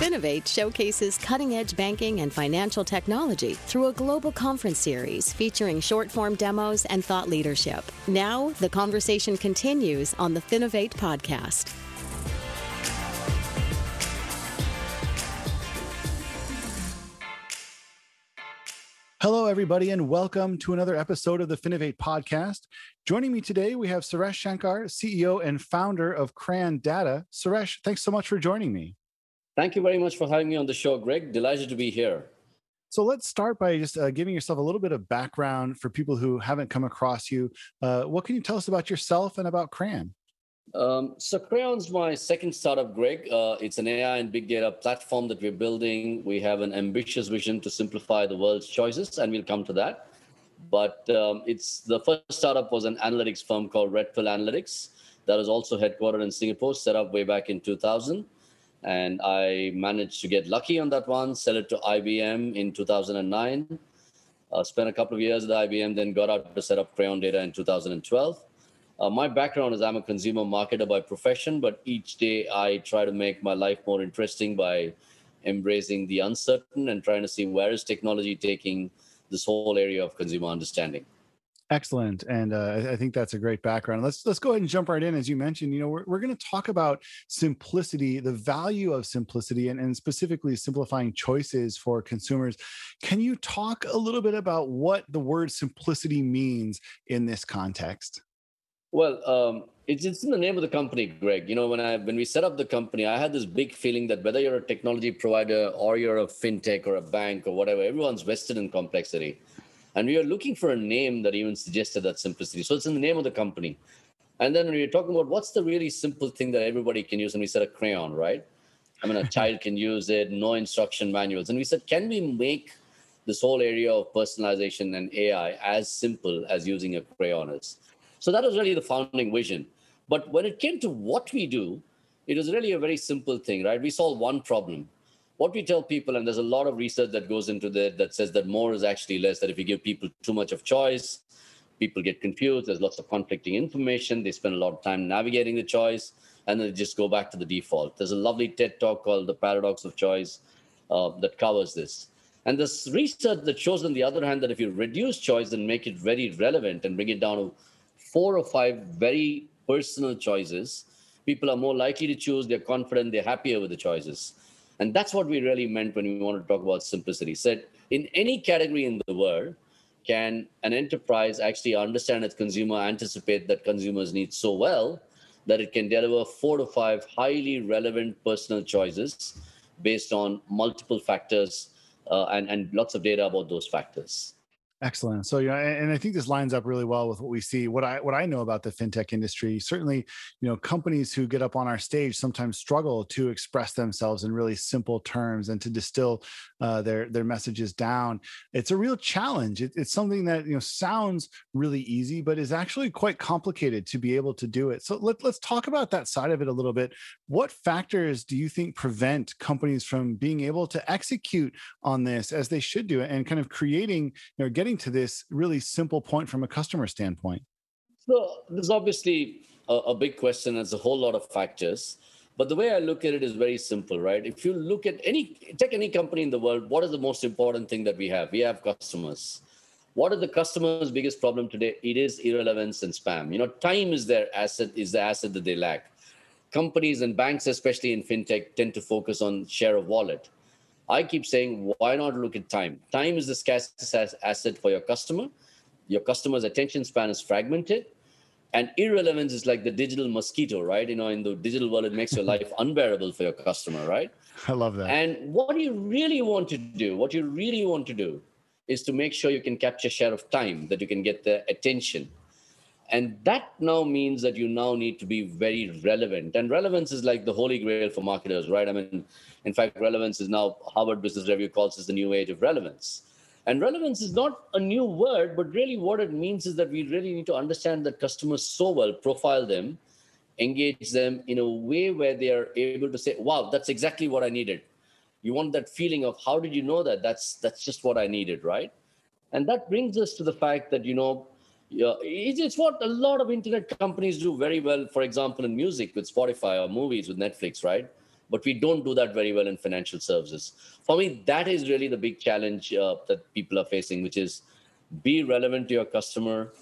Finovate showcases cutting edge banking and financial technology through a global conference series featuring short form demos and thought leadership. Now, the conversation continues on the Finovate podcast. Hello, everybody, and welcome to another episode of the Finovate podcast. Joining me today, we have Suresh Shankar, CEO and founder of Crayon Data. Suresh, thanks so much for joining me. Thank you very much for having me on the show, Greg. Delighted to be here. So let's start by just uh, giving yourself a little bit of background for people who haven't come across you. Uh, what can you tell us about yourself and about Crayon? Um, so Crayon's my second startup, Greg. Uh, it's an AI and big data platform that we're building. We have an ambitious vision to simplify the world's choices, and we'll come to that. But um, it's the first startup was an analytics firm called RedPill Analytics that was also headquartered in Singapore, set up way back in 2000. And I managed to get lucky on that one, sell it to IBM in 2009. Uh, spent a couple of years at IBM, then got out to set up Crayon Data in 2012 uh, my background is I'm a consumer marketer by profession, but each day I try to make my life more interesting by embracing the uncertain and trying to see where is technology taking this whole area of consumer understanding. Excellent, and uh, I think that's a great background. Let's let's go ahead and jump right in. As you mentioned, you know, we're, we're going to talk about simplicity, the value of simplicity, and, and specifically simplifying choices for consumers. Can you talk a little bit about what the word simplicity means in this context? Well, um, it's it's in the name of the company, Greg. You know, when I when we set up the company, I had this big feeling that whether you're a technology provider or you're a fintech or a bank or whatever, everyone's vested in complexity, and we were looking for a name that even suggested that simplicity. So it's in the name of the company. And then we were talking about what's the really simple thing that everybody can use, and we said a crayon, right? I mean, a child can use it, no instruction manuals. And we said, can we make this whole area of personalization and AI as simple as using a crayon is? So that was really the founding vision. But when it came to what we do, it was really a very simple thing, right? We solve one problem. What we tell people, and there's a lot of research that goes into that that says that more is actually less, that if you give people too much of choice, people get confused. There's lots of conflicting information. They spend a lot of time navigating the choice, and then they just go back to the default. There's a lovely TED talk called The Paradox of Choice uh, that covers this. And this research that shows, on the other hand, that if you reduce choice and make it very relevant and bring it down to four or five very personal choices, people are more likely to choose, they're confident, they're happier with the choices. And that's what we really meant when we want to talk about simplicity. Said in any category in the world, can an enterprise actually understand its consumer, anticipate that consumers need so well that it can deliver four to five highly relevant personal choices based on multiple factors uh, and, and lots of data about those factors. Excellent. So yeah, and I think this lines up really well with what we see. What I what I know about the fintech industry, certainly, you know, companies who get up on our stage sometimes struggle to express themselves in really simple terms and to distill uh, their their messages down. It's a real challenge. It, it's something that you know sounds really easy, but is actually quite complicated to be able to do it. So let, let's talk about that side of it a little bit. What factors do you think prevent companies from being able to execute on this as they should do, and kind of creating, you know, getting getting to this really simple point from a customer standpoint? So there's obviously a, a big question. There's a whole lot of factors. But the way I look at it is very simple, right? If you look at any, take any company in the world, what is the most important thing that we have? We have customers. What is the customer's biggest problem today? It is irrelevance and spam. You know, time is their asset, is the asset that they lack. Companies and banks, especially in fintech, tend to focus on share of wallet. I keep saying, why not look at time? Time is the scarcest asset for your customer. Your customer's attention span is fragmented. And irrelevance is like the digital mosquito, right? You know, in the digital world, it makes your life unbearable for your customer, right? I love that. And what you really want to do, what you really want to do is to make sure you can capture share of time, that you can get the attention. And that now means that you now need to be very relevant. And relevance is like the holy grail for marketers, right? I mean, in fact, relevance is now Harvard Business Review calls this the new age of relevance. And relevance is not a new word, but really what it means is that we really need to understand that customers so well, profile them, engage them in a way where they are able to say, wow, that's exactly what I needed. You want that feeling of how did you know that? That's that's just what I needed, right? And that brings us to the fact that, you know, yeah, it's what a lot of internet companies do very well. For example, in music with Spotify or movies with Netflix, right? but we don't do that very well in financial services. For me, that is really the big challenge uh, that people are facing, which is be relevant to your customer,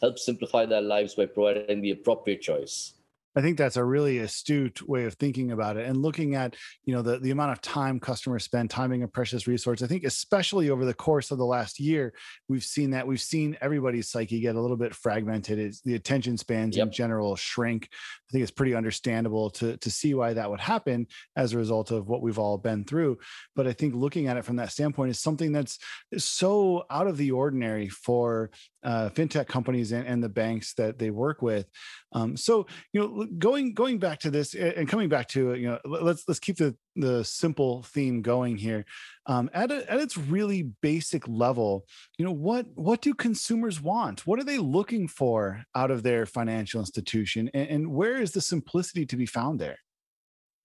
help simplify their lives by providing the appropriate choice. I think that's a really astute way of thinking about it and looking at, you know, the, the amount of time customers spend, timing a precious resource. I think especially over the course of the last year, we've seen that we've seen everybody's psyche get a little bit fragmented. It's, the attention spans yep. in general shrink. I think it's pretty understandable to, to see why that would happen as a result of what we've all been through. But I think looking at it from that standpoint is something that's so out of the ordinary for uh, fintech companies and, and, the banks that they work with. Um, so you know, going going back to this and coming back to you know, let's let's keep the the simple theme going here. Um, at a, at its really basic level, you know what what do consumers want? What are they looking for out of their financial institution, and, and where is the simplicity to be found there?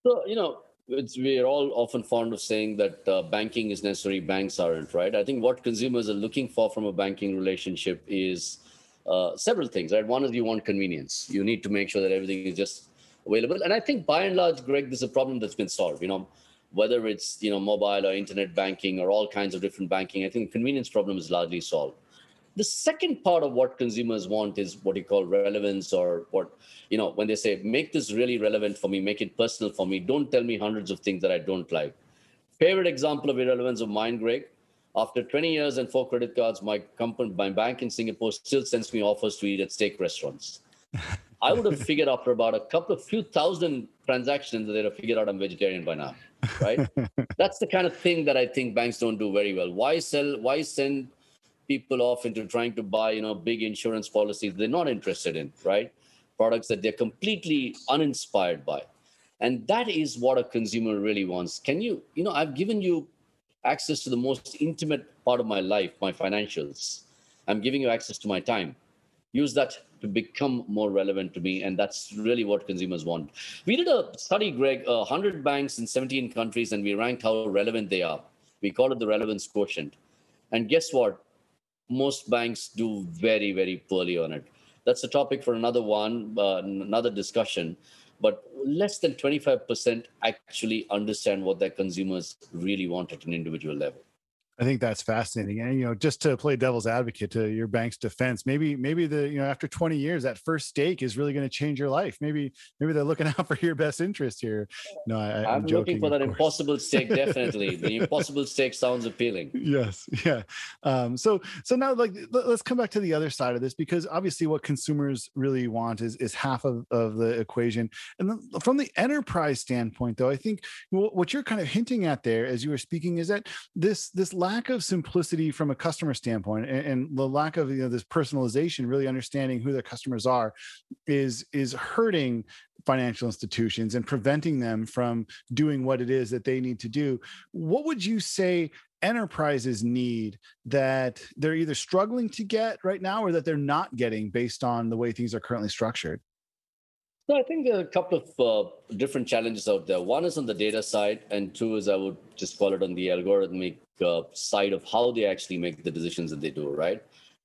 So you know, it's, we're all often fond of saying that uh, banking is necessary, banks aren't, right? I think what consumers are looking for from a banking relationship is uh, several things, right? One is you want convenience. You need to make sure that everything is just available. And I think by and large, Greg, this is a problem that's been solved. You know, whether it's you know mobile or internet banking or all kinds of different banking, I think the convenience problem is largely solved. The second part of what consumers want is what you call relevance, or what, you know, when they say, make this really relevant for me, make it personal for me, don't tell me hundreds of things that I don't like. Favorite example of irrelevance of mine, Greg, after 20 years and four credit cards, my company, my bank in Singapore still sends me offers to eat at steak restaurants. I would have figured after about a couple of few thousand transactions that they'd have figured out I'm vegetarian by now, right? That's the kind of thing that I think banks don't do very well. Why sell? Why send people off into trying to buy you know big insurance policies they're not interested in right? Products that they're completely uninspired by. And that is what a consumer really wants. Can you you know i've given you access to the most intimate part of my life my financials. I'm giving you access to my time. Use that to become more relevant to me and that's really what consumers want. We did a study greg uh, 100 banks in 17 countries and we ranked how relevant they are. We call it the relevance quotient. And guess what most banks do very very poorly on it. That's a topic for another one uh, another discussion. But less than 25% actually understand what their consumers really want at an individual level I think that's fascinating. And you know, just to play devil's advocate to your bank's defense, maybe maybe the you know after 20 years, that first steak is really going to change your life. Maybe maybe they're looking out for your best interest here. No, I, am looking for that course. impossible steak. Definitely, the impossible steak sounds appealing. Yes, yeah. Um, so so now like let's come back to the other side of this because obviously what consumers really want is is half of, of the equation. And then from the enterprise standpoint, though, I think what you're kind of hinting at there as you were speaking is that this this lack of simplicity from a customer standpoint and, and, the lack of you know this personalization really understanding who their customers are is is hurting financial institutions and preventing them from doing what it is that they need to do. What would you say enterprises need that they're either struggling to get right now or that they're not getting based on the way things are currently structured so I think there are a couple of uh, different challenges out there. One is on the data side, and two is I would just call it on the algorithmic uh, side of how they actually make the decisions that they do. Right.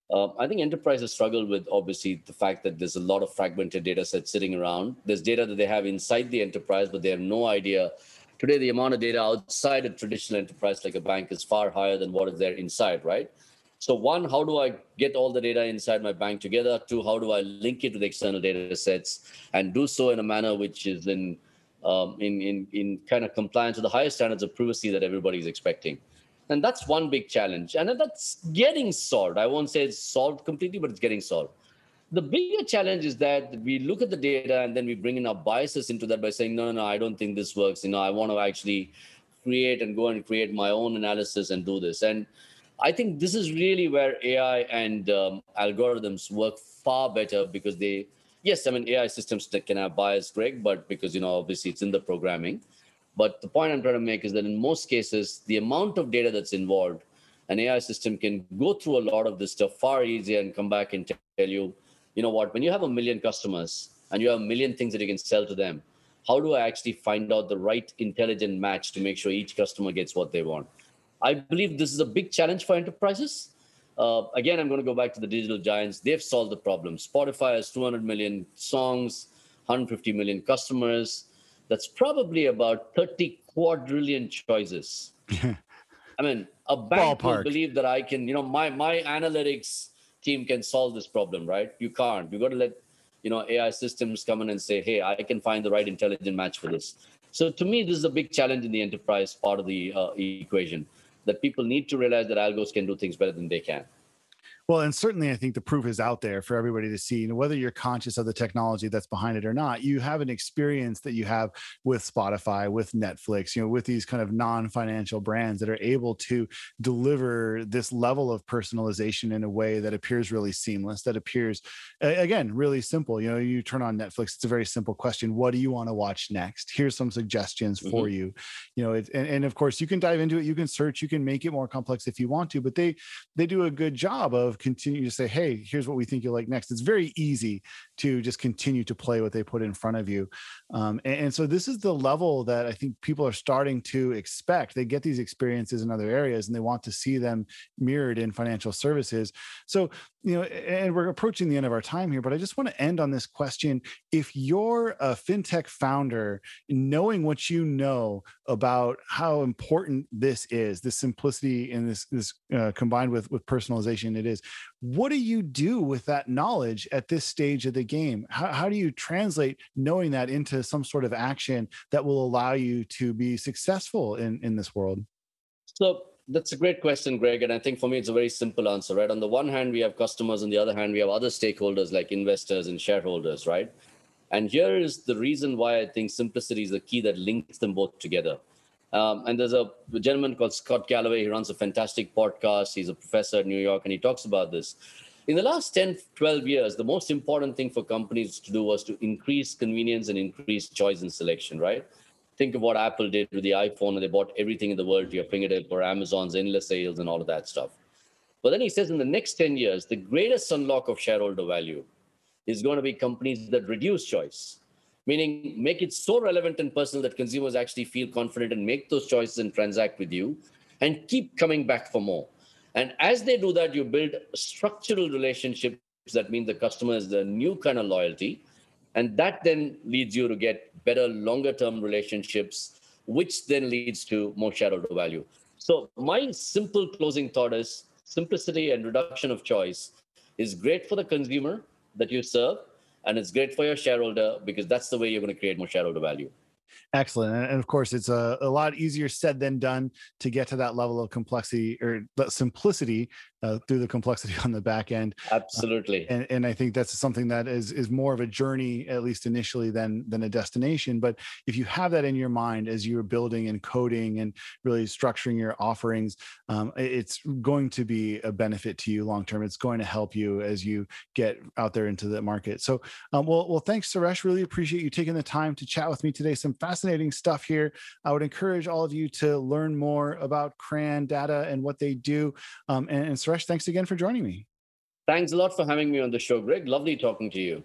Uh, I think enterprises struggle with obviously the fact that there's a lot of fragmented data sets sitting around. There's data that they have inside the enterprise, but they have no idea. Today, the amount of data outside a traditional enterprise like a bank is far higher than what is there inside, right? So one, how do I get all the data inside my bank together? Two, how do I link it to the external data sets and do so in a manner which is in um, in, in, in kind of compliance with the highest standards of privacy that everybody is expecting. And that's one big challenge. And that's getting solved. I won't say it's solved completely, but it's getting solved. The bigger challenge is that we look at the data and then we bring in our biases into that by saying, no, no, no, I don't think this works. You know, I want to actually create and go and create my own analysis and do this. And I think this is really where AI and um, algorithms work far better because they, yes, I mean, AI systems can have bias, Greg, but because, you know, obviously it's in the programming. But the point I'm trying to make is that in most cases, the amount of data that's involved, an AI system can go through a lot of this stuff far easier and come back and tell you, you know what, when you have a million customers and you have a million things that you can sell to them, how do I actually find out the right intelligent match to make sure each customer gets what they want? I believe this is a big challenge for enterprises. Uh, again, I'm going to go back to the digital giants. They've solved the problem. Spotify has 200 million songs, 150 million customers. that's probably about 30 quadrillion choices. I mean, a bank Ballpark. will believe that I can, you know, my my analytics team can solve this problem, right? You can't. You've got to let, you know, AI systems come in and say, hey, I can find the right intelligent match for this. So to me, this is a big challenge in the enterprise part of the uh, equation that people need to realize that algos can do things better than they can. Well, and certainly I think the proof is out there for everybody to see. And whether you're conscious of the technology that's behind it or not, you have an experience that you have with Spotify, with Netflix, you know, with these kind of non-financial brands that are able to deliver this level of personalization in a way that appears really seamless, that appears again really simple. You know, you turn on Netflix, it's a very simple question. What do you want to watch next? Here's some suggestions mm-hmm. for you. You know, it, and, and of course you can dive into it, you can search, you can make it more complex if you want to, but they they do a good job of of continue to say, hey, here's what we think you'll like next. It's very easy to just continue to play what they put in front of you. Um, and, and, so this is the level that I think people are starting to expect. They get these experiences in other areas and they want to see them mirrored in financial services. So, you know, and we're approaching the end of our time here, but I just want to end on this question. If you're a fintech founder, knowing what you know about how important this is, this simplicity and this, this uh, combined with, with personalization it is, what do you do with that knowledge at this stage of the game? How, how do you translate knowing that into some sort of action that will allow you to be successful in, in this world? So that's a great question, Greg. And I think for me, it's a very simple answer, right? On the one hand, we have customers. On the other hand, we have other stakeholders like investors and shareholders, right? And here is the reason why I think simplicity is the key that links them both together. Um, and there's a, gentleman called Scott Galloway. He runs a fantastic podcast. He's a professor at New York, and he talks about this. In the last 10, 12 years, the most important thing for companies to do was to increase convenience and increase choice and selection, right? Think of what Apple did with the iPhone, and they bought everything in the world to your fingertip, or Amazon's endless sales and all of that stuff. But then he says in the next 10 years, the greatest unlock of shareholder value is going to be companies that reduce choice meaning make it so relevant and personal that consumers actually feel confident and make those choices and transact with you and keep coming back for more. And as they do that, you build structural relationships that mean the customer is the new kind of loyalty. And that then leads you to get better longer term relationships, which then leads to more shareholder value. So, my simple closing thought is simplicity and reduction of choice is great for the consumer that you serve and it's great for your shareholder because that's the way you're going to create more shareholder value Excellent. And of course, it's a, a lot easier said than done to get to that level of complexity or simplicity uh, through the complexity on the back end. Absolutely. Uh, and, and I think that's something that is is more of a journey, at least initially, than than a destination. But if you have that in your mind as you're building and coding and really structuring your offerings, um, it's going to be a benefit to you long term. It's going to help you as you get out there into the market. So, um, well, well, thanks, Suresh. Really appreciate you taking the time to chat with me today. Some fascinating stuff here. I would encourage all of you to learn more about Crayon data and what they do. Um, and, and Suresh, thanks again for joining me. Thanks a lot for having me on the show, Greg. Lovely talking to you.